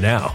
now.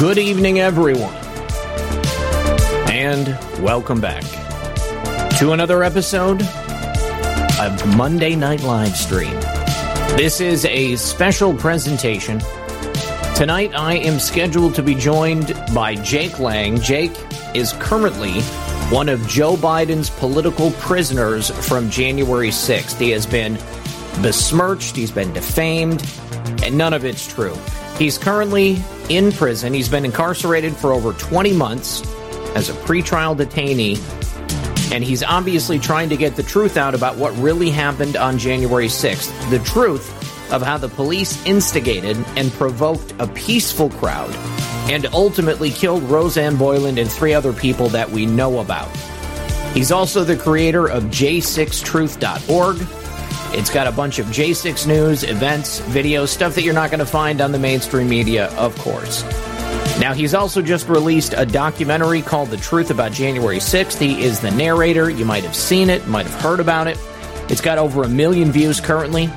Good evening, everyone, and welcome back to another episode of Monday Night Live Stream. This is a special presentation. Tonight, I am scheduled to be joined by Jake Lang. Jake is currently one of Joe Biden's political prisoners from January 6th. He has been besmirched, he's been defamed, and none of it's true. He's currently in prison. He's been incarcerated for over 20 months as a pretrial detainee, and he's obviously trying to get the truth out about what really happened on January 6th. The truth of how the police instigated and provoked a peaceful crowd and ultimately killed Roseanne Boyland and three other people that we know about. He's also the creator of J6Truth.org it's got a bunch of J6 news, events, videos, stuff that you're not going to find on the mainstream media, of course. Now, he's also just released a documentary called The Truth About January 6th. He is the narrator. You might have seen it, might have heard about it. It's got over a million views currently.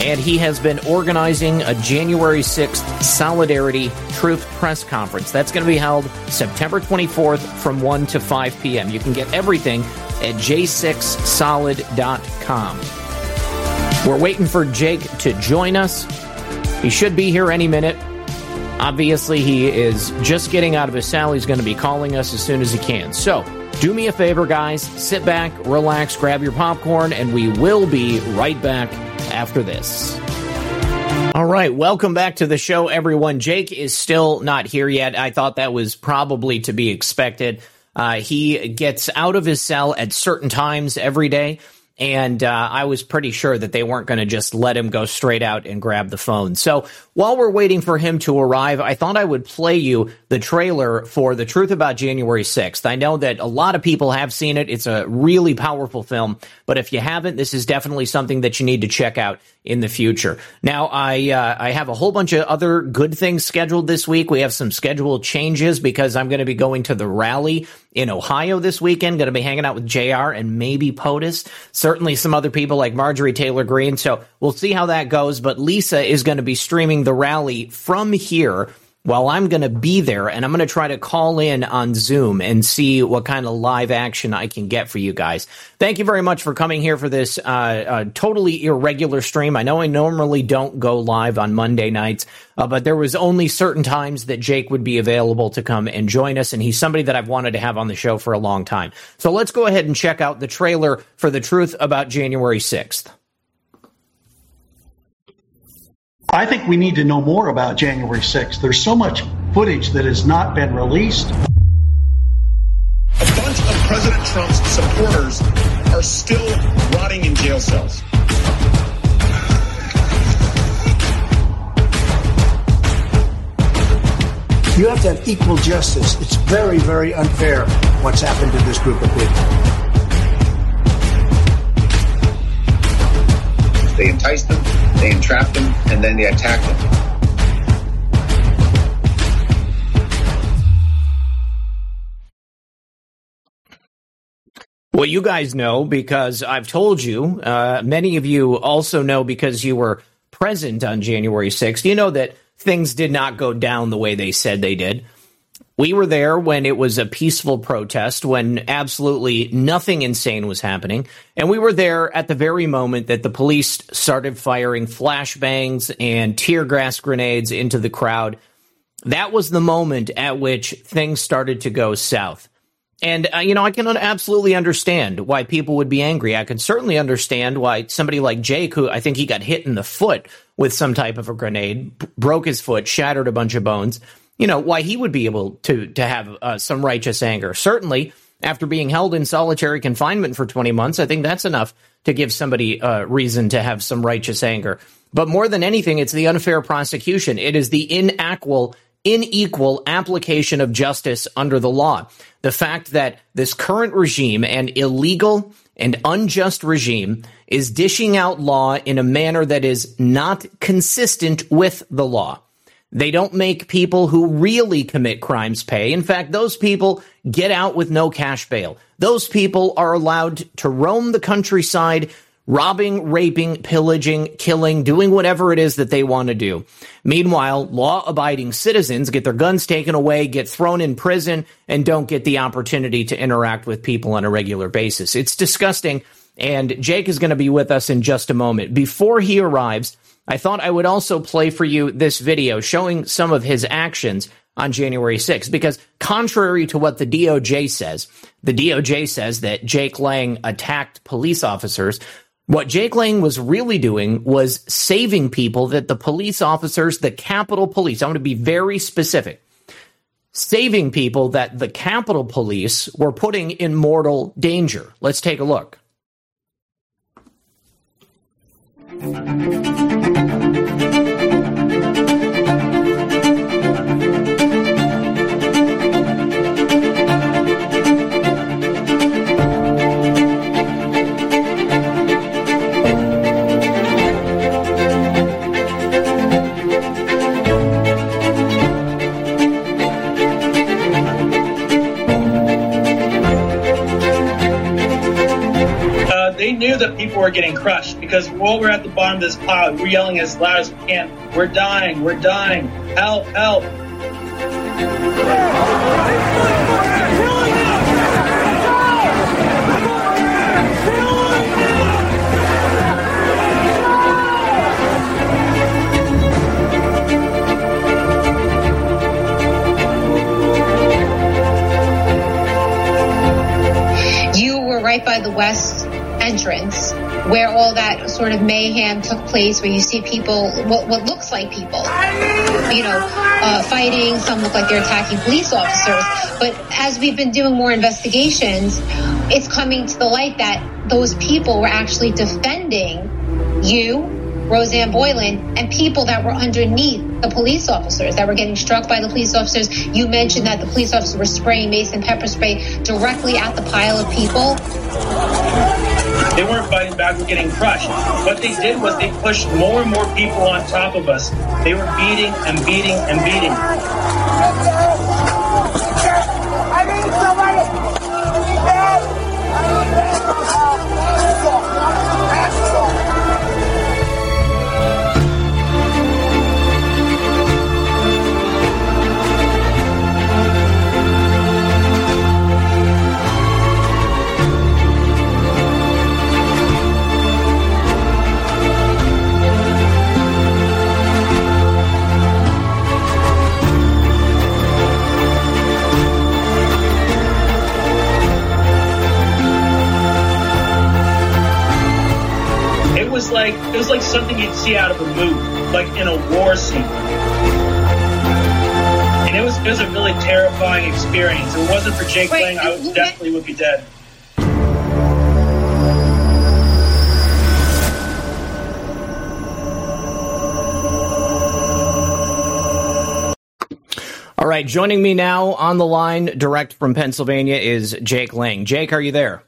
And he has been organizing a January 6th Solidarity Truth Press Conference. That's going to be held September 24th from 1 to 5 p.m. You can get everything at j6solid.com. We're waiting for Jake to join us. He should be here any minute. Obviously, he is just getting out of his cell. He's going to be calling us as soon as he can. So, do me a favor, guys. Sit back, relax, grab your popcorn, and we will be right back after this. All right, welcome back to the show, everyone. Jake is still not here yet. I thought that was probably to be expected. Uh, he gets out of his cell at certain times every day and uh, I was pretty sure that they weren't going to just let him go straight out and grab the phone. So while we're waiting for him to arrive, I thought I would play you the trailer for The Truth About January 6th. I know that a lot of people have seen it. It's a really powerful film, but if you haven't, this is definitely something that you need to check out in the future. Now, I uh, I have a whole bunch of other good things scheduled this week. We have some schedule changes because I'm going to be going to the rally in Ohio this weekend. Going to be hanging out with JR and maybe POTUS. Certainly some other people like Marjorie Taylor Greene. So we'll see how that goes. But Lisa is going to be streaming the rally from here well, I'm going to be there and I'm going to try to call in on Zoom and see what kind of live action I can get for you guys. Thank you very much for coming here for this uh, uh, totally irregular stream. I know I normally don't go live on Monday nights, uh, but there was only certain times that Jake would be available to come and join us, and he's somebody that I've wanted to have on the show for a long time. So let's go ahead and check out the trailer for the truth about January 6th. I think we need to know more about January 6th. There's so much footage that has not been released. A bunch of President Trump's supporters are still rotting in jail cells. You have to have equal justice. It's very, very unfair what's happened to this group of people. They entice them, they entrap them, and then they attack them. Well, you guys know because I've told you. Uh, many of you also know because you were present on January 6th. You know that things did not go down the way they said they did. We were there when it was a peaceful protest, when absolutely nothing insane was happening. And we were there at the very moment that the police started firing flashbangs and tear gas grenades into the crowd. That was the moment at which things started to go south. And, uh, you know, I can absolutely understand why people would be angry. I can certainly understand why somebody like Jake, who I think he got hit in the foot with some type of a grenade, b- broke his foot, shattered a bunch of bones you know, why he would be able to to have uh, some righteous anger. Certainly, after being held in solitary confinement for 20 months, I think that's enough to give somebody uh, reason to have some righteous anger. But more than anything, it's the unfair prosecution. It is the inequal unequal application of justice under the law. The fact that this current regime, an illegal and unjust regime, is dishing out law in a manner that is not consistent with the law. They don't make people who really commit crimes pay. In fact, those people get out with no cash bail. Those people are allowed to roam the countryside, robbing, raping, pillaging, killing, doing whatever it is that they want to do. Meanwhile, law abiding citizens get their guns taken away, get thrown in prison, and don't get the opportunity to interact with people on a regular basis. It's disgusting. And Jake is going to be with us in just a moment. Before he arrives, I thought I would also play for you this video showing some of his actions on January 6th, because contrary to what the DOJ says, the DOJ says that Jake Lang attacked police officers. What Jake Lang was really doing was saving people that the police officers, the Capitol Police, I want to be very specific, saving people that the Capitol Police were putting in mortal danger. Let's take a look. That people were getting crushed because while we're at the bottom of this pile, we're yelling as loud as we can, we're dying, we're dying, help, help. You were right by the west entrance where all that sort of mayhem took place, where you see people, what, what looks like people, you know, uh, fighting. Some look like they're attacking police officers. But as we've been doing more investigations, it's coming to the light that those people were actually defending you Roseanne Boyland, and people that were underneath the police officers that were getting struck by the police officers. You mentioned that the police officers were spraying mace and pepper spray directly at the pile of people. They weren't fighting back, we're getting crushed. What they did was they pushed more and more people on top of us. They were beating and beating and beating. Was like it was like something you'd see out of a movie, like in a war scene. And it was it was a really terrifying experience. If it wasn't for Jake Wait, Lang, I would definitely would be dead. All right, joining me now on the line, direct from Pennsylvania, is Jake Lang. Jake, are you there?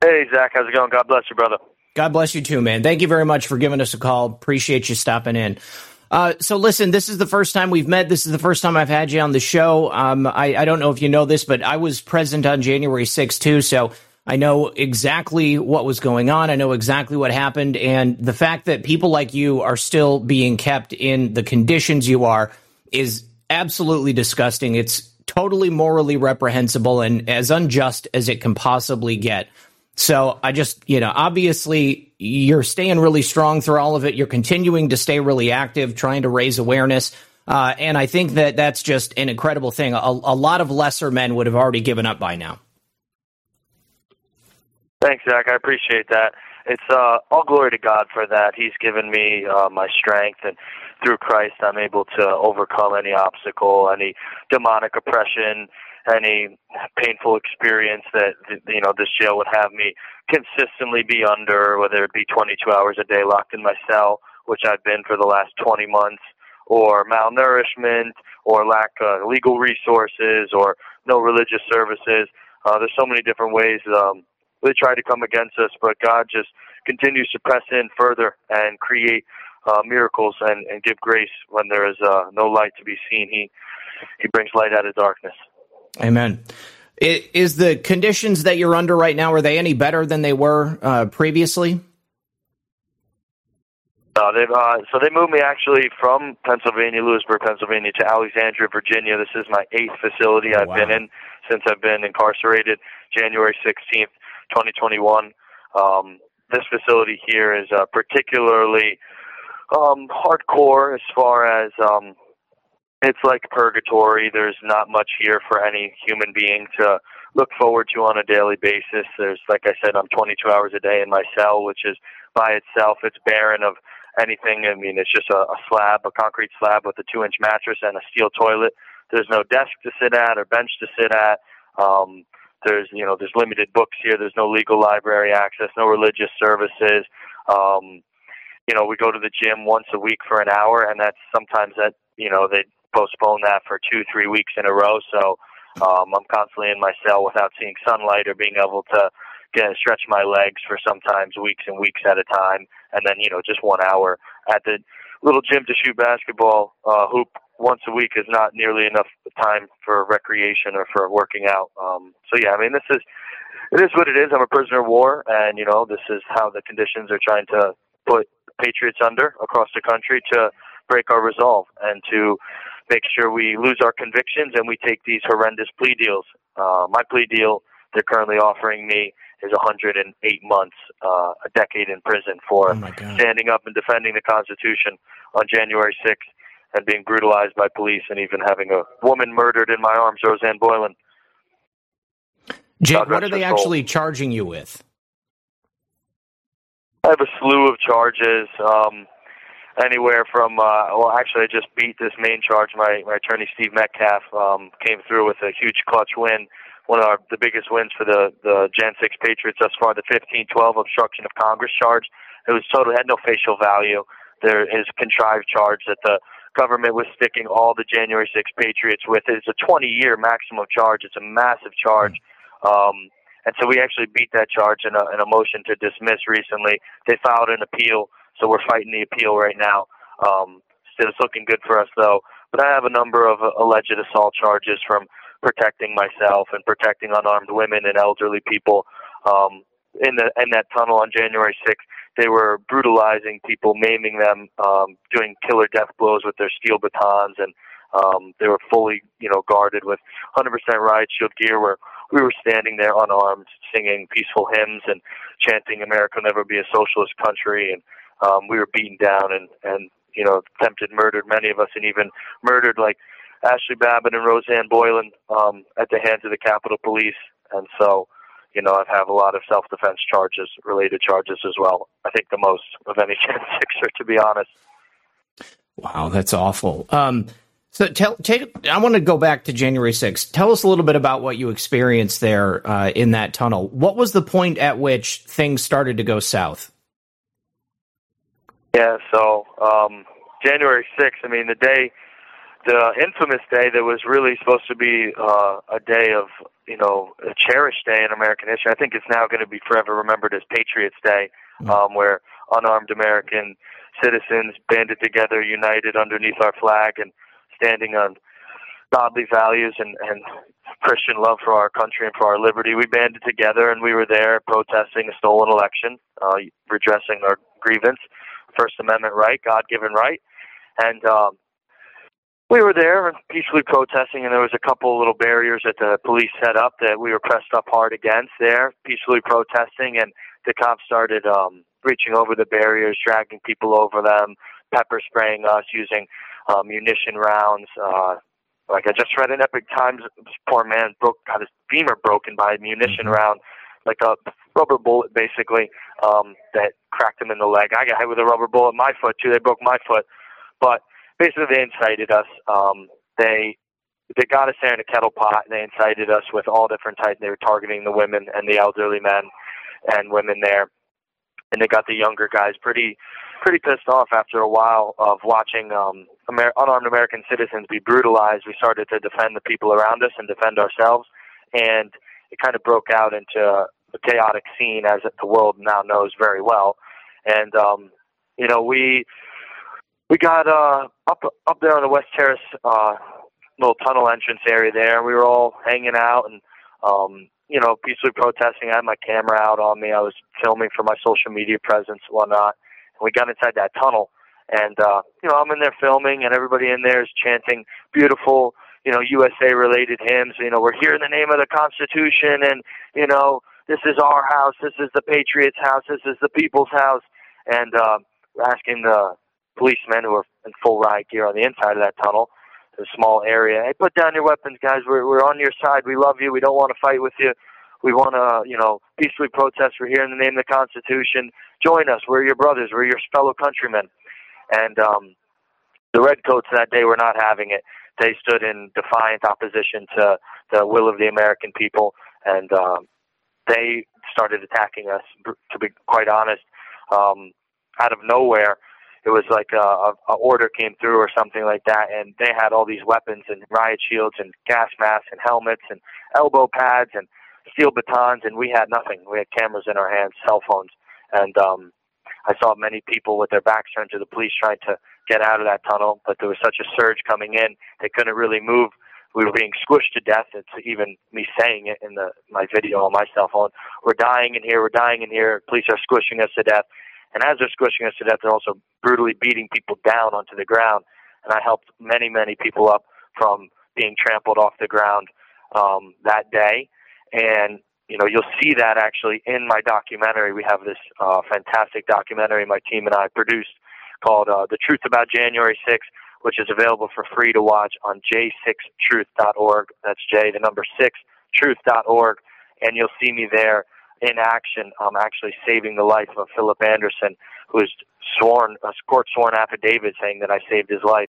Hey, Zak, how's it going? God bless you, brother. God bless you too, man. Thank you very much for giving us a call. Appreciate you stopping in. Uh, so listen, this is the first time we've met. This is the first time I've had you on the show. Um, I, I don't know if you know this, but I was present on January 6th too. So I know exactly what was going on. I know exactly what happened. And the fact that people like you are still being kept in the conditions you are is absolutely disgusting. It's totally morally reprehensible and as unjust as it can possibly get. So I just, you know, obviously you're staying really strong through all of it. You're continuing to stay really active, trying to raise awareness. Uh, and I think that that's just an incredible thing. A, a lot of lesser men would have already given up by now. Thanks, Zak. I appreciate that. It's uh, all glory to God for that. He's given me uh, my strength, and through Christ, I'm able to overcome any obstacle, any demonic oppression, any painful experience that you know this jail would have me consistently be under, whether it be 22 hours a day locked in my cell, which I've been for the last 20 months, or malnourishment, or lack of legal resources, or no religious services. Uh, there's so many different ways um, they try to come against us, but God just continues to press in further and create uh, miracles and, and give grace when there is uh, no light to be seen. He he brings light out of darkness. Amen. Is the conditions that you're under right now are they any better than they were uh, previously? Uh, they've, uh, so they moved me actually from Pennsylvania, Lewisburg, Pennsylvania, to Alexandria, Virginia. This is my eighth facility I've wow. been in since I've been incarcerated. January 16th, 2021. Um, this facility here is uh, particularly um, hardcore as far as um, it's like purgatory. There's not much here for any human being to look forward to on a daily basis. There's, like I said, I'm 22 hours a day in my cell, which is by itself, it's barren of anything. I mean, it's just a, a slab, a concrete slab with a two inch mattress and a steel toilet. There's no desk to sit at or bench to sit at. Um, there's, you know, there's limited books here. There's no legal library access, no religious services. Um, you know, we go to the gym once a week for an hour, and that's sometimes that, you know, they postpone that for two, three weeks in a row. So um, I'm constantly in my cell without seeing sunlight or being able to get stretch my legs for sometimes weeks and weeks at a time, and then you know just one hour at the little gym to shoot basketball uh, hoop once a week is not nearly enough time for recreation or for working out. Um, so yeah, I mean this is it is what it is. I'm a prisoner of war, and you know this is how the conditions are trying to put patriots under across the country to break our resolve and to make sure we lose our convictions and we take these horrendous plea deals. Uh, my plea deal they're currently offering me is 108 months, uh, a decade in prison for oh standing up and defending the Constitution on January 6th and being brutalized by police and even having a woman murdered in my arms, Roseanne Boyland. Jake, what are they actually charging you with? I have a slew of charges. Um, anywhere from uh, well, actually, I just beat this main charge. My my attorney Steve Metcalf um, came through with a huge clutch win, one of our, the biggest wins for the the Jan 6 Patriots thus far. The 15-12 obstruction of Congress charge. It was total had no facial value. There is contrived charge that the government was sticking all the January 6 Patriots with. It's a 20-year maximum charge. It's a massive charge. Um, and so we actually beat that charge in a, in a motion to dismiss recently. They filed an appeal so we're fighting the appeal right now. Um, it's looking good for us though. But I have a number of alleged assault charges from protecting myself and protecting unarmed women and elderly people. Um, in the in that tunnel on January 6th, they were brutalizing people, maiming them, um, doing killer death blows with their steel batons, and um, they were fully, you know, guarded with 100% riot shield gear. Where we were standing there unarmed, singing peaceful hymns and chanting "America will never be a socialist country," and um, we were beaten down and and you know attempted murdered many of us and even murdered like Ashli Babbitt and Roseanne Boyland um, at the hands of the Capitol Police, and so you know I have a lot of self defense charges, related charges as well. I think the most of any Gen Sixer, to be honest. Wow, that's awful. Um, so tell, take, I want to go back to January 6th. Tell us a little bit about what you experienced there uh, in that tunnel. What was the point at which things started to go south? Yeah, so um, January 6th, I mean, the day, the infamous day that was really supposed to be uh, a day of, you know, a cherished day in American history. I think it's now going to be forever remembered as Patriots Day, mm. um, where unarmed American citizens banded together, united underneath our flag, and standing on godly values and, and Christian love for our country and for our liberty. We banded together and we were there protesting a stolen election, uh, redressing our grievance. First Amendment right, God given right. And um, we were there peacefully protesting, and there was a couple little barriers that the police set up that we were pressed up hard against there, peacefully protesting, and the cops started um, reaching over the barriers, dragging people over them, pepper spraying us, using uh, munition rounds. Uh, like I just read in Epoch Times, this poor man broke got his femur broken by a munition mm-hmm. round, like a rubber bullet basically um, that cracked him in the leg. I got hit with a rubber bullet in my foot too. They broke my foot, but basically they incited us. Um, they they got us there in a kettle pot. And they incited us with all different types. They were targeting the women and the elderly men and women there, and they got the younger guys pretty pretty pissed off after a while of watching um, Amer- unarmed American citizens be brutalized. We started to defend the people around us and defend ourselves, and it kind of broke out into a chaotic scene as the world now knows very well. And um, you know, we we got uh, up up there on the West Terrace uh, little tunnel entrance area there. We were all hanging out and um, you know peacefully protesting. I had my camera out on me. I was filming for my social media presence and whatnot. And we got inside that tunnel, and uh, you know I'm in there filming, and everybody in there is chanting beautiful you know USA related hymns. You know we're here in the name of the Constitution, and you know this is our house. This is the Patriots' house. This is the people's house. And uh, asking the policemen who are in full riot gear on the inside of that tunnel, a small area, hey, put down your weapons, guys. We're we're on your side. We love you. We don't want to fight with you. We want to, you know, peacefully protest. We're here in the name of the Constitution. Join us. We're your brothers. We're your fellow countrymen. And um, the redcoats that day were not having it. They stood in defiant opposition to the will of the American people, and um, they started attacking us. To be quite honest, um, out of nowhere, it was like a, a, a order came through or something like that, and they had all these weapons and riot shields and gas masks and helmets and elbow pads and steel batons, and we had nothing. We had cameras in our hands, cell phones, and um, I saw many people with their backs turned to the police trying to get out of that tunnel, but there was such a surge coming in, they couldn't really move. We were being squished to death. It's even me saying it in the my video on my cell phone. We're dying in here. We're dying in here. Police are squishing us to death. And as they're squishing us to death, they're also brutally beating people down onto the ground. And I helped many, many people up from being trampled off the ground um, that day. And you know, you'll see that actually in my documentary. We have this uh, fantastic documentary my team and I produced called uh, "The Truth About January 6th," which is available for free to watch on j6truth.org. That's J, the number six, truth.org, and you'll see me there in action. I'm actually saving the life of Philip Anderson, who has sworn uh, a court sworn affidavit saying that I saved his life.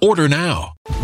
Order now.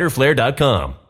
riderflare.com.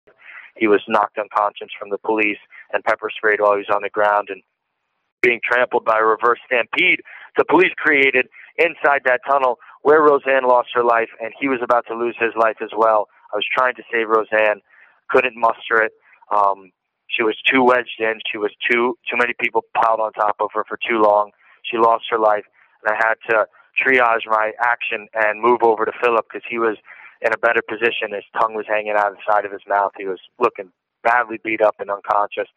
He was knocked unconscious from the police and pepper sprayed while he was on the ground and being trampled by a reverse stampede the police created inside that tunnel where Roseanne lost her life and he was about to lose his life as well. I was trying to save Roseanne, couldn't muster it. Um, she was too wedged in. She was too too many people piled on top of her for too long. She lost her life, and I had to triage my action and move over to Philip because he was in a better position. His tongue was hanging out of the side of his mouth. He was looking badly beat up and unconscious.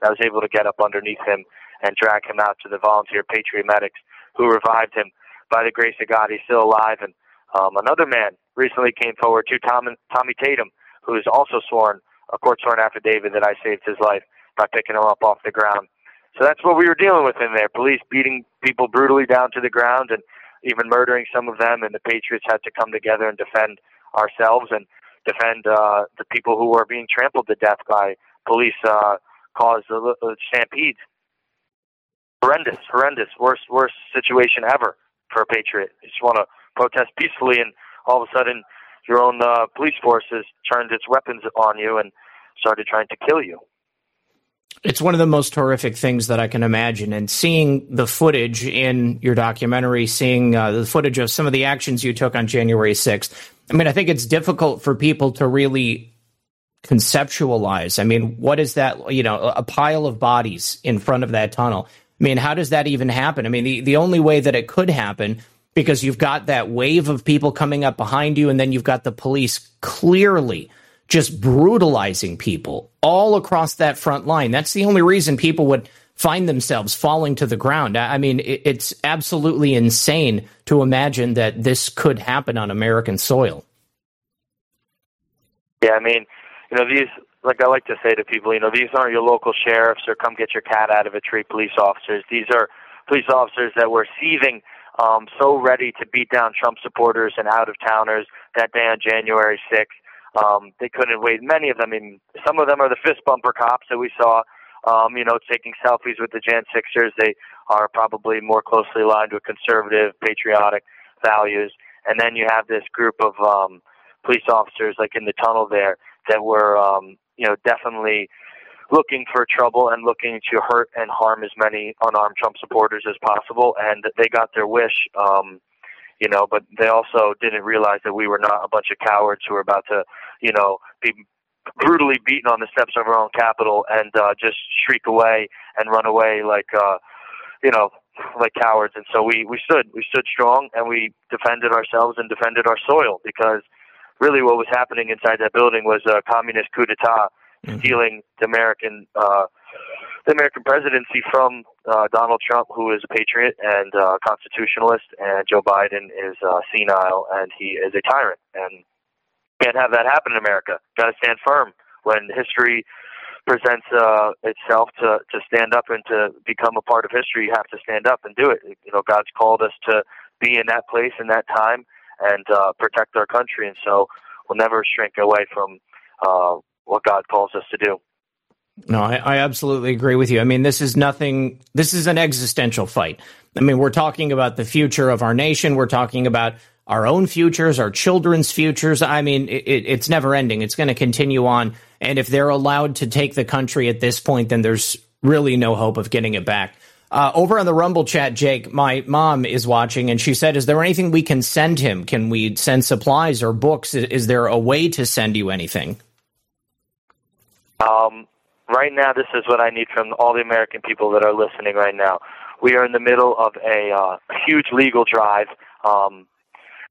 And I was able to get up underneath him and drag him out to the volunteer Patriot medics who revived him. By the grace of God, he's still alive. And um, another man recently came forward too, Tom, Tommy Tatum, who has also sworn a court sworn affidavit that I saved his life by picking him up off the ground. So that's what we were dealing with in there. Police beating people brutally down to the ground and even murdering some of them, and the Patriots had to come together and defend ourselves and defend uh, the people who are being trampled to death by police uh, caused uh, stampedes. Horrendous, horrendous, worst, worst situation ever for a patriot. You just want to protest peacefully, and all of a sudden, your own uh, police forces turned its weapons on you and started trying to kill you. It's one of the most horrific things that I can imagine. And seeing the footage in your documentary, seeing uh, the footage of some of the actions you took on January 6th, I mean, I think it's difficult for people to really conceptualize. I mean, what is that? You know, a pile of bodies in front of that tunnel. I mean, how does that even happen? I mean, the, the only way that it could happen because you've got that wave of people coming up behind you, and then you've got the police clearly just brutalizing people all across that front line. That's the only reason people would find themselves falling to the ground. I mean, it's absolutely insane to imagine that this could happen on American soil. Yeah, I mean, you know, these, like I like to say to people, you know, these aren't your local sheriffs or come get your cat out of a tree police officers. These are police officers that were seething, um, so ready to beat down Trump supporters and out of towners that day on January 6th. Um, they couldn't wait. Many of them, I mean, some of them are the fist bumper cops that we saw, um, you know, taking selfies with the Jan Sixers. They are probably more closely aligned with conservative, patriotic values. And then you have this group of um, police officers, like in the tunnel there, that were, um, you know, definitely looking for trouble and looking to hurt and harm as many unarmed Trump supporters as possible. And they got their wish. Um, you know, but they also didn't realize that we were not a bunch of cowards who were about to, you know, be brutally beaten on the steps of our own Capitol and uh, just shriek away and run away like, uh, you know, like cowards. And so we we stood we stood strong and we defended ourselves and defended our soil because really what was happening inside that building was a communist coup d'état mm-hmm. stealing the American. Uh, the American presidency from uh, Donald Trump, who is a patriot and uh, constitutionalist, and Joe Biden is uh, senile and he is a tyrant. And can't have that happen in America. Got to stand firm when history presents uh, itself to to stand up and to become a part of history. You have to stand up and do it. You know, God's called us to be in that place in that time and uh, protect our country, and so we'll never shrink away from uh, what God calls us to do. No, I, I, absolutely agree with you. I mean, this is nothing, this is an existential fight. I mean, we're talking about the future of our nation. We're talking about our own futures, our children's futures. I mean, it, it's never ending. It's going to continue on. And if they're allowed to take the country at this point, then there's really no hope of getting it back. Uh, over on the Rumble chat, Jake, my mom is watching, and she said, "Is there anything we can send him? Can we send supplies or books? Is, is there a way to send you anything?" Um, right now, this is what I need from all the American people that are listening right now. We are in the middle of a uh, huge legal drive. Um,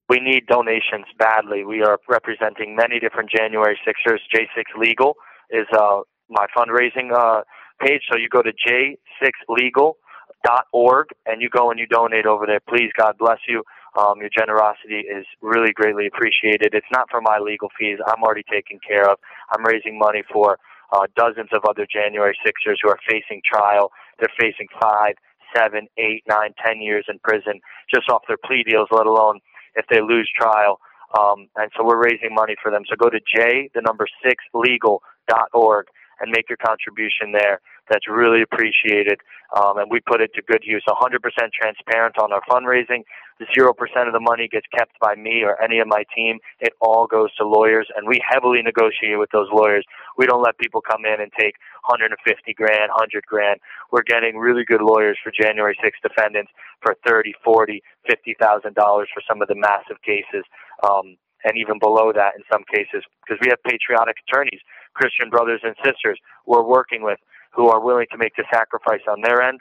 we need donations badly. We are representing many different January Sixers. J6 Legal is uh, my fundraising uh, page. So you go to j6legal.org and you go and you donate over there. Please, God bless you. Um, your generosity is really greatly appreciated. It's not for my legal fees. I'm already taken care of. I'm raising money for uh, dozens of other January Sixers who are facing trial. They're facing five, seven, eight, nine, ten years in prison just off their plea deals, let alone if they lose trial. Um, and so we're raising money for them. So go to J, the number six, legal.org and make your contribution there. That's really appreciated. Um, and we put it to good use. 100% transparent on our fundraising. 0% of the money gets kept by me or any of my team. It all goes to lawyers, and we heavily negotiate with those lawyers. We don't let people come in and take 150 grand, 100 grand. We're getting really good lawyers for January 6 defendants for 30, 40, 50,000 dollars for some of the massive cases. Um, and even below that in some cases, because we have patriotic attorneys, Christian brothers and sisters we're working with who are willing to make the sacrifice on their end,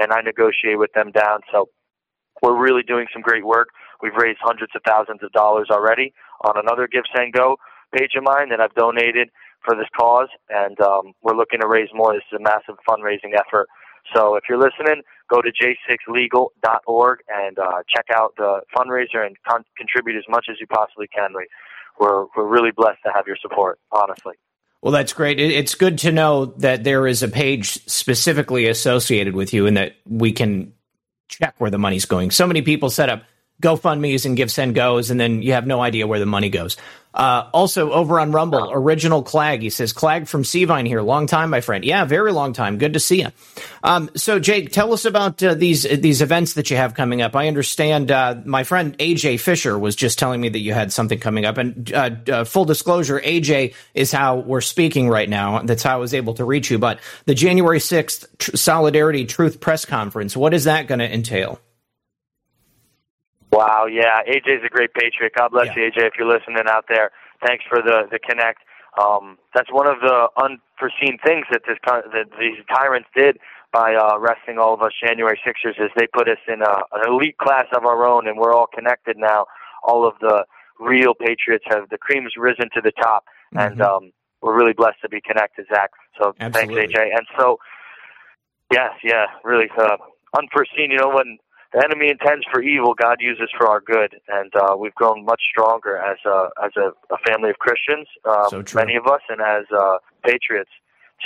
and I negotiate with them down. So we're really doing some great work. We've raised hundreds of thousands of dollars already on another Give Send Go page of mine that I've donated for this cause, and um, we're looking to raise more. This is a massive fundraising effort. So if you're listening, go to j6legal.org and uh, check out the fundraiser and con- contribute as much as you possibly can. We, we're, we're really blessed to have your support, honestly. Well, that's great. It's good to know that there is a page specifically associated with you and that we can check where the money's going. So many people set up GoFundMe's and Give Send Goes, and then you have no idea where the money goes. Uh, also, over on Rumble, Original Clag, he says, Clag from Seavine here. Long time, my friend. Yeah, very long time. Good to see you. Um, so, Jake, tell us about uh, these these events that you have coming up. I understand uh, my friend AJ Fisher was just telling me that you had something coming up. And uh, uh, full disclosure, AJ is how we're speaking right now. That's how I was able to reach you. But the January 6th Tr- Solidarity Truth Press Conference, what is that going to entail? Wow, yeah, AJ's a great patriot. God bless yeah. you, AJ, if you're listening out there. Thanks for the the connect. Um, that's one of the unforeseen things that this that these tyrants did by uh, arresting all of us January Sixers is they put us in a, an elite class of our own, and we're all connected now. All of the real patriots have the cream's risen to the top, mm-hmm. and um, we're really blessed to be connected, Zak. So Absolutely. thanks, AJ. And so, yes, yeah, really uh, unforeseen. You know when the enemy intends for evil, God uses for our good, and uh, we've grown much stronger as a as a, a family of Christians, um, so many of us, and as uh, patriots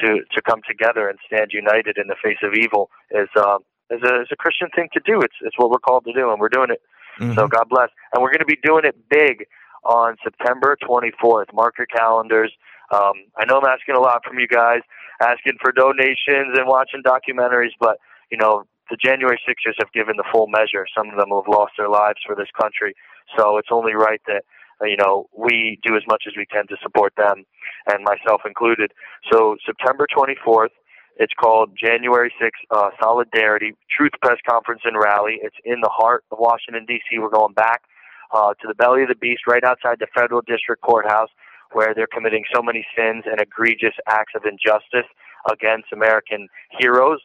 to to come together and stand united in the face of evil is uh, is a is a Christian thing to do. It's it's what we're called to do, and we're doing it. Mm-hmm. So God bless, and we're going to be doing it big on September 24th. Mark your calendars. Um, I know I'm asking a lot from you guys, asking for donations and watching documentaries, but you know the January Sixers have given the full measure. Some of them have lost their lives for this country, so it's only right that uh, you know we do as much as we can to support them, and myself included. So September 24th, it's called January 6th uh, Solidarity Truth Press Conference and Rally. It's in the heart of Washington D.C. We're going back uh, to the belly of the beast, right outside the federal district courthouse, where they're committing so many sins and egregious acts of injustice against American heroes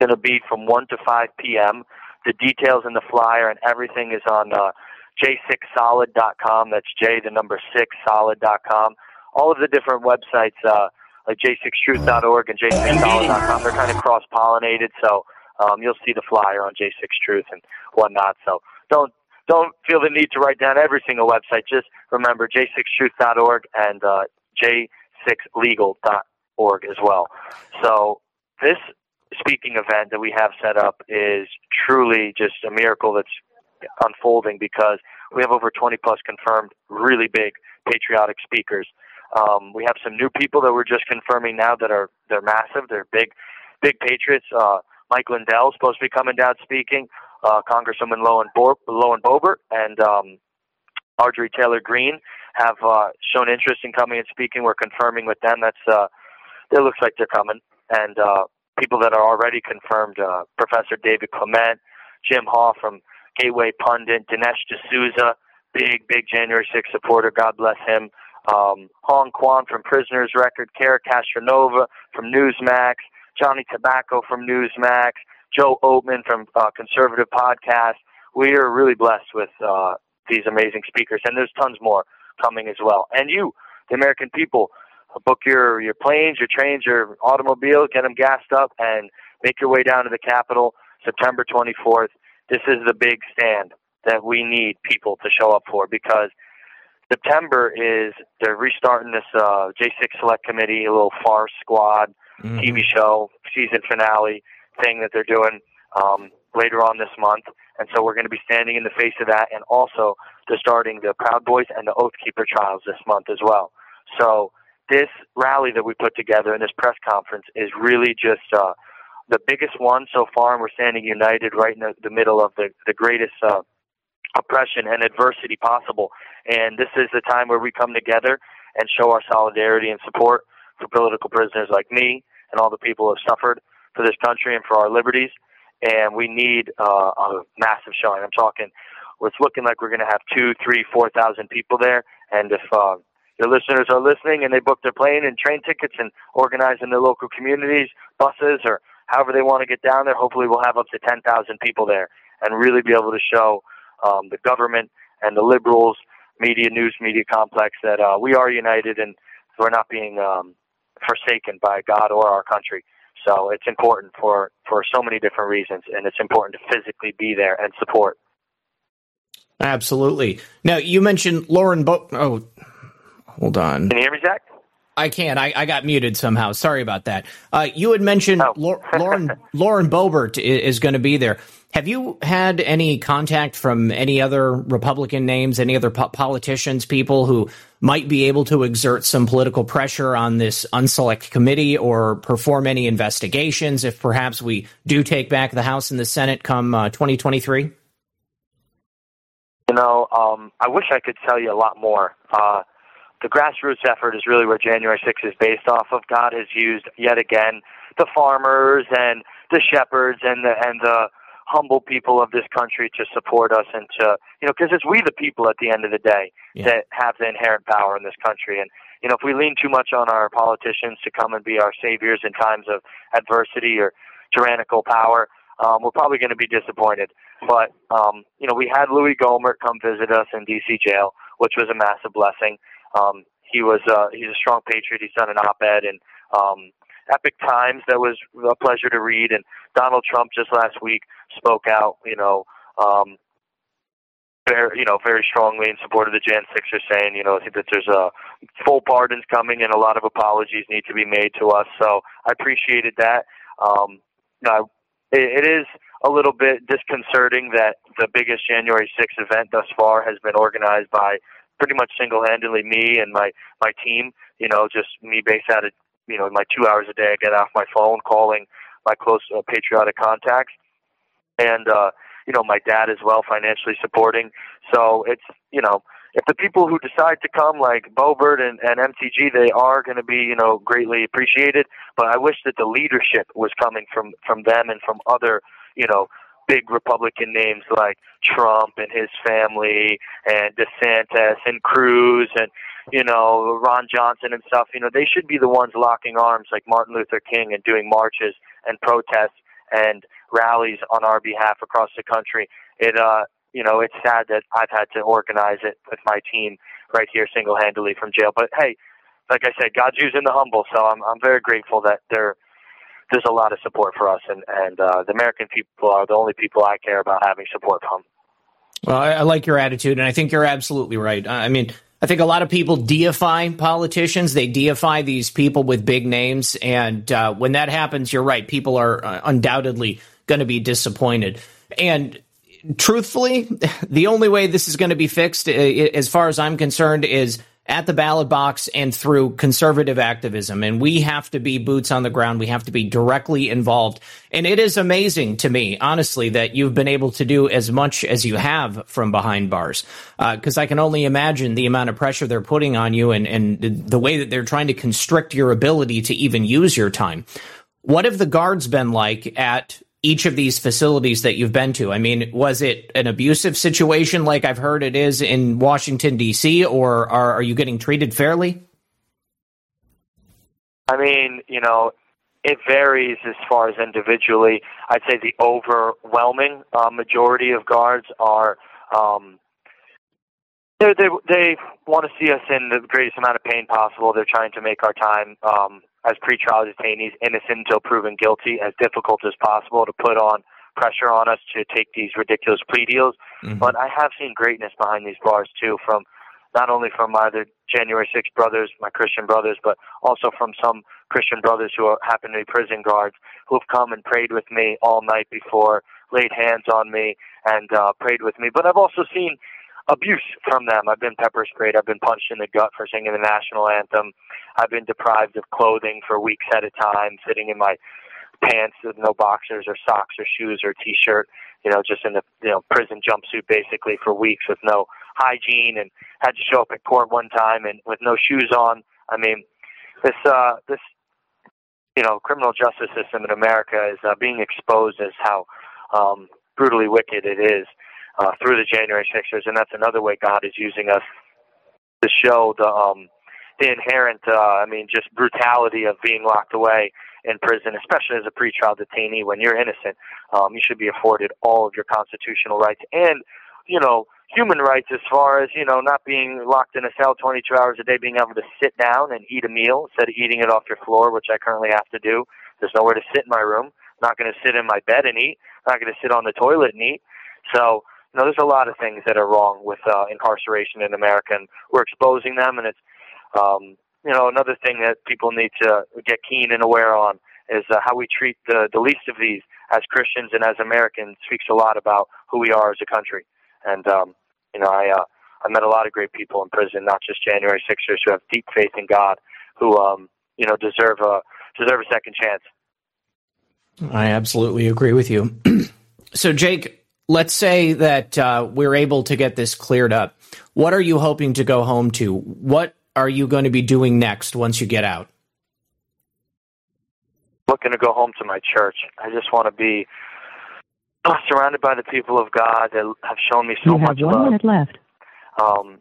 going to be from 1 to 5 p.m. The details in the flyer and everything is on uh, j6solid.com. That's J, the number 6, solid.com. All of the different websites, uh, like j6truth.org and j6solid.com, they're kind of cross pollinated, so um, you'll see the flyer on j6truth and whatnot. So don't don't feel the need to write down every single website. Just remember j6truth.org and uh, j6legal.org as well. So this speaking event that we have set up is truly just a miracle that's unfolding because we have over 20 plus confirmed really big patriotic speakers. Um, we have some new people that we're just confirming now that are they're massive. They're big, big patriots. Uh, Mike Lindell is supposed to be coming down speaking. Uh, Congresswoman Lowen, Bo- Lauren Boebert and um, Marjorie Taylor Greene have uh, shown interest in coming and speaking. We're confirming with them. That's uh, it looks like they're coming, and uh, people that are already confirmed: uh, Professor David Clement, Jim Hoft from Gateway Pundit, Dinesh D'Souza, big big January 6th supporter. God bless him. Um, Hong Kwan from Prisoners Record, Kara Castronuova from Newsmax, Johnny Tobacco from Newsmax, Joe Oltmann from uh, Conservative Podcast. We are really blessed with uh, these amazing speakers, and there's tons more coming as well. And you, the American people, book your your planes, your trains, your automobiles, get them gassed up, and make your way down to the Capitol September 24th. This is the big stand that we need people to show up for because September is they're restarting this uh, J6 Select Committee, a little farce squad mm-hmm. TV show season finale thing that they're doing um, later on this month, and so we're going to be standing in the face of that, and also they're starting the Proud Boys and the Oath Keeper trials this month as well. So this rally that we put together and this press conference is really just uh, the biggest one so far, and we're standing united right in the, the middle of the the greatest. Uh, oppression and adversity possible. And this is the time where we come together and show our solidarity and support for political prisoners like me and all the people who have suffered for this country and for our liberties. And we need uh, a massive showing. I'm talking, it's looking like we're going to have two, three, four thousand people there. And if uh, your listeners are listening and they book their plane and train tickets and organize in their local communities, buses, or however they want to get down there, hopefully we'll have up to 10,000 people there and really be able to show um, the government and the liberals, media, news media complex that uh, we are united and we're not being um, forsaken by God or our country. So it's important for, for so many different reasons, and it's important to physically be there and support. Absolutely. Now, you mentioned Lauren Bo- Oh, hold on. Can you hear me, Zak? I can. I, I got muted somehow. Sorry about that. Uh, you had mentioned oh. Lauren Lauren Boebert is, is going to be there. Have you had any contact from any other Republican names, any other po- politicians, people who might be able to exert some political pressure on this unselect committee or perform any investigations if perhaps we do take back the House and the Senate come uh, 2023? You know, um, I wish I could tell you a lot more. Uh, the grassroots effort is really where January 6th is based off of. God has used yet again the farmers and the shepherds and the and the humble people of this country to support us and to you know because it's we the people at the end of the day yeah. that have the inherent power in this country and you know if we lean too much on our politicians to come and be our saviors in times of adversity or tyrannical power um, we're probably going to be disappointed but um, you know we had Louis Gohmert come visit us in DC jail which was a massive blessing um, he was uh, he's a strong patriot he's done an op-ed and um, Epoch Times that was a pleasure to read and Donald Trump just last week spoke out, you know, um, very, you know, very strongly in support of the Jan Sixers, saying, you know, that there's a full pardons coming and a lot of apologies need to be made to us. So I appreciated that. Um, it, it is a little bit disconcerting that the biggest January 6th event thus far has been organized by pretty much single-handedly me and my my team. You know, just me based out of you know my two hours a day. I get off my phone calling my close uh, patriotic contacts, and uh, you know my dad as well, financially supporting. So it's you know if the people who decide to come, like Boebert and, and MTG, they are going to be you know greatly appreciated. But I wish that the leadership was coming from from them and from other you know big Republican names like Trump and his family and DeSantis and Cruz and you know Ron Johnson and stuff. You know they should be the ones locking arms like Martin Luther King and doing marches and protests and rallies on our behalf across the country. It uh you know it's sad that I've had to organize it with my team right here single handedly from jail. But hey, like I said, God's using the humble, so I'm I'm very grateful that there there's a lot of support for us, and and uh, the American people are the only people I care about having support from. Well, I, I like your attitude, and I think you're absolutely right. I mean, I think a lot of people deify politicians. They deify these people with big names. And uh, when that happens, you're right. People are uh, undoubtedly going to be disappointed. And truthfully, the only way this is going to be fixed, uh, as far as I'm concerned, is at the ballot box and through conservative activism. And we have to be boots on the ground. We have to be directly involved. And it is amazing to me, honestly, that you've been able to do as much as you have from behind bars. Because uh, I can only imagine the amount of pressure they're putting on you and, and the way that they're trying to constrict your ability to even use your time. What have the guards been like at each of these facilities that you've been to? I mean, was it an abusive situation like I've heard it is in Washington, D.C., or are, are you getting treated fairly? I mean, you know, it varies as far as individually. I'd say the overwhelming uh, majority of guards are. Um, they they want to see us in the greatest amount of pain possible. They're trying to make our time um, as pretrial detainees innocent until proven guilty as difficult as possible to put on pressure on us to take these ridiculous plea deals. Mm-hmm. But I have seen greatness behind these bars too, from not only from my other January 6 brothers, my Christian brothers, but also from some Christian brothers who are, happen to be prison guards who have come and prayed with me all night before, laid hands on me, and uh, prayed with me. But I've also seen abuse from them. I've been pepper sprayed. I've been punched in the gut for singing the national anthem. I've been deprived of clothing for weeks at a time, sitting in my pants with no boxers or socks or shoes or t-shirt. You know, just in a you know prison jumpsuit basically for weeks with no hygiene, and had to show up at court one time and with no shoes on. I mean, this uh, this you know criminal justice system in America is uh, being exposed as how um, brutally wicked it is uh, through the January Sixers, and that's another way God is using us to show the um, the inherent, uh, I mean, just brutality of being locked away in prison, especially as a pretrial detainee. When you're innocent, um, you should be afforded all of your constitutional rights and, you know, human rights as far as you know, not being locked in a cell 22 hours a day, being able to sit down and eat a meal instead of eating it off your floor, which I currently have to do. There's nowhere to sit in my room. I'm not going to sit in my bed and eat. I'm not going to sit on the toilet and eat. So know, there's a lot of things that are wrong with uh, incarceration in America, and we're exposing them. And it's, um, you know, another thing that people need to get keen and aware on is uh, how we treat the the least of these as Christians and as Americans speaks a lot about who we are as a country. And um, you know, I uh, I met a lot of great people in prison, not just January Sixers who have deep faith in God, who um, you know deserve a deserve a second chance. I absolutely agree with you. so, Jake, let's say that uh, we're able to get this cleared up. What are you hoping to go home to? What are you going to be doing next once you get out? Looking to go home to my church. I just want to be uh, surrounded by the people of God that have shown me so you much have one love. minute left. Um,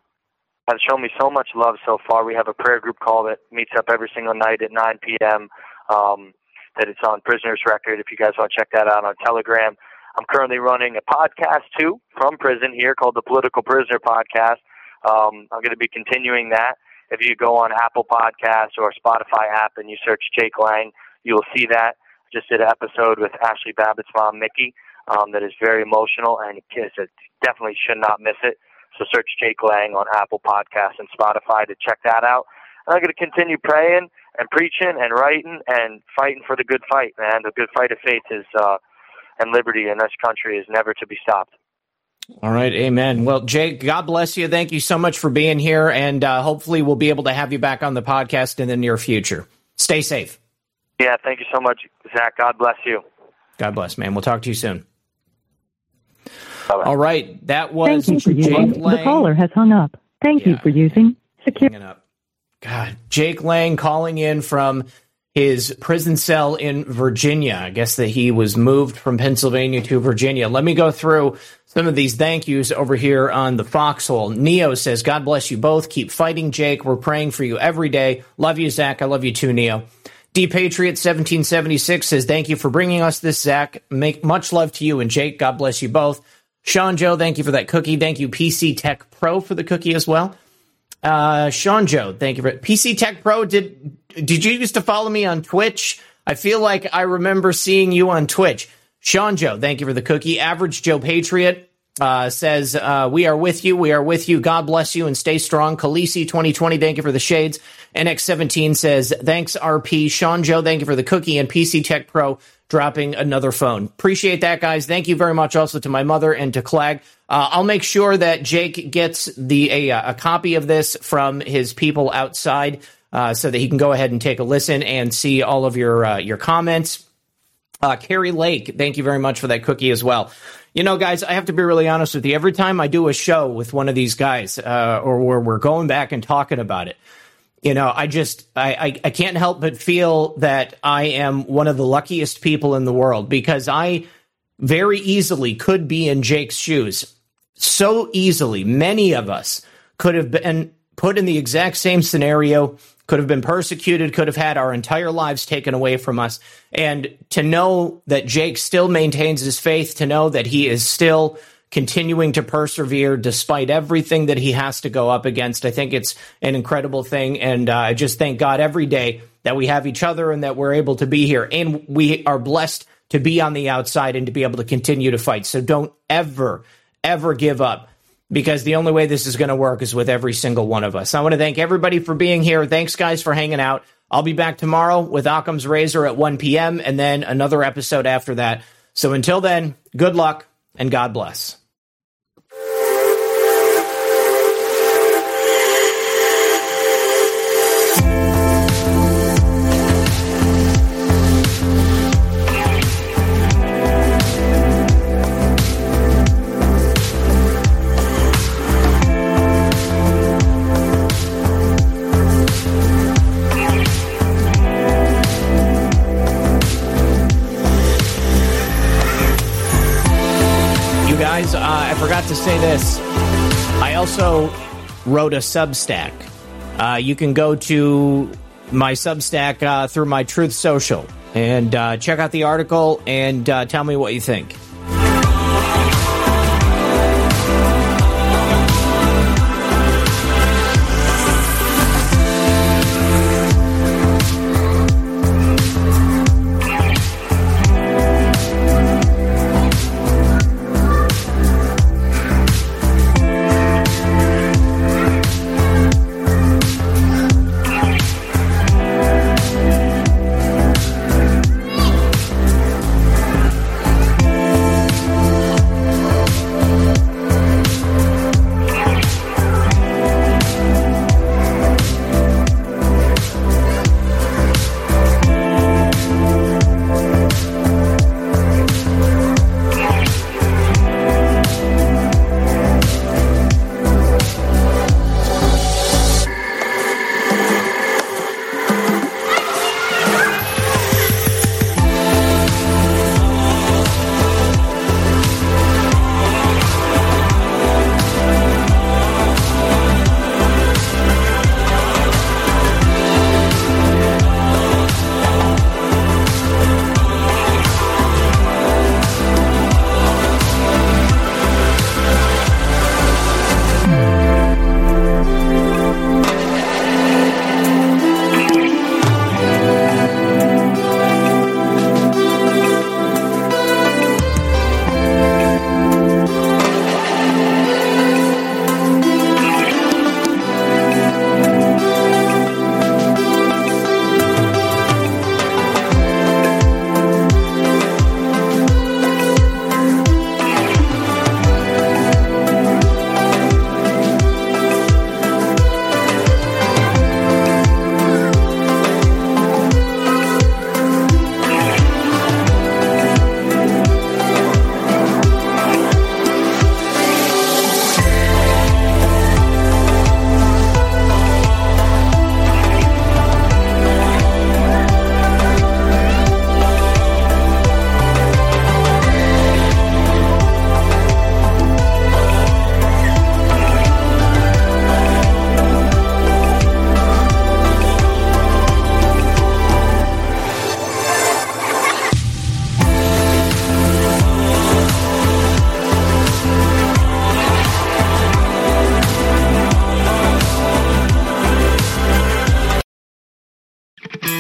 have shown me so much love so far. We have a prayer group call that meets up every single night at 9 p.m. Um, that it's on Prisoner's Record. If you guys want to check that out on Telegram, I'm currently running a podcast too from prison here called the Political Prisoner Podcast. Um, I'm going to be continuing that. If you go on Apple Podcasts or Spotify app and you search Jake Lang, you will see that. I just did an episode with Ashli Babbitt's mom, Micki, um, that is very emotional and kids definitely should not miss it. So search Jake Lang on Apple Podcasts and Spotify to check that out. And I'm going to continue praying and preaching and writing and fighting for the good fight, man. The good fight of faith is uh, and liberty in this country is never to be stopped. All right, amen. Well, Jake, God bless you. Thank you so much for being here, and uh, hopefully we'll be able to have you back on the podcast in the near future. Stay safe. Yeah, thank you so much, Zak. God bless you. God bless, man. We'll talk to you soon. Bye-bye. All right, that was Thank you for Jake using. Lang. The caller has hung up. Thank you for using Securus. Hanging up. God, Jake Lang calling in from his prison cell in Virginia. I guess that he was moved from Pennsylvania to Virginia. Let me go through some of these thank yous over here on the foxhole. Neo says, God bless you both. Keep fighting, Jake. We're praying for you every day. Love you, Zak. I love you too, Neo. D Patriot 1776 says, Thank you for bringing us this, Zak. Make much love to you and Jake. God bless you both. Sean Joe, thank you for that cookie. Thank you, PC Tech Pro, for the cookie as well. Uh, Sean Joe, thank you for PC Tech Pro. Did did you used to follow me on Twitch? I feel like I remember seeing you on Twitch. Sean Joe, thank you for the cookie. Average Joe Patriot uh, says, uh, We are with you. We are with you. God bless you and stay strong. Khaleesi 2020, thank you for the shades. NX17 says, Thanks, RP. Sean Joe, thank you for the cookie. And PC Tech Pro dropping another phone. Appreciate that, guys. Thank you very much also to my mother and to Clag. Uh, I'll make sure that Jake gets the a, a copy of this from his people outside uh, so that he can go ahead and take a listen and see all of your uh, your comments. Uh, Carrie Lake, thank you very much for that cookie as well. You know, guys, I have to be really honest with you. Every time I do a show with one of these guys, uh, or where we're going back and talking about it, you know, I just I, I, I can't help but feel that I am one of the luckiest people in the world because I very easily could be in Jake's shoes. So easily, many of us could have been put in the exact same scenario, could have been persecuted, could have had our entire lives taken away from us. And to know that Jake still maintains his faith, to know that he is still continuing to persevere despite everything that he has to go up against. I think it's an incredible thing. And uh, I just thank God every day that we have each other and that we're able to be here. And we are blessed to be on the outside and to be able to continue to fight. So don't ever, ever give up because the only way this is going to work is with every single one of us. I want to thank everybody for being here. Thanks, guys, for hanging out. I'll be back tomorrow with Occam's Razor at 1 p.m. and then another episode after that. So until then, good luck and God bless. Guys, uh, I forgot to say this. I also wrote a Substack. Uh, you can go to my Substack uh, through my Truth Social and uh, check out the article and uh, tell me what you think.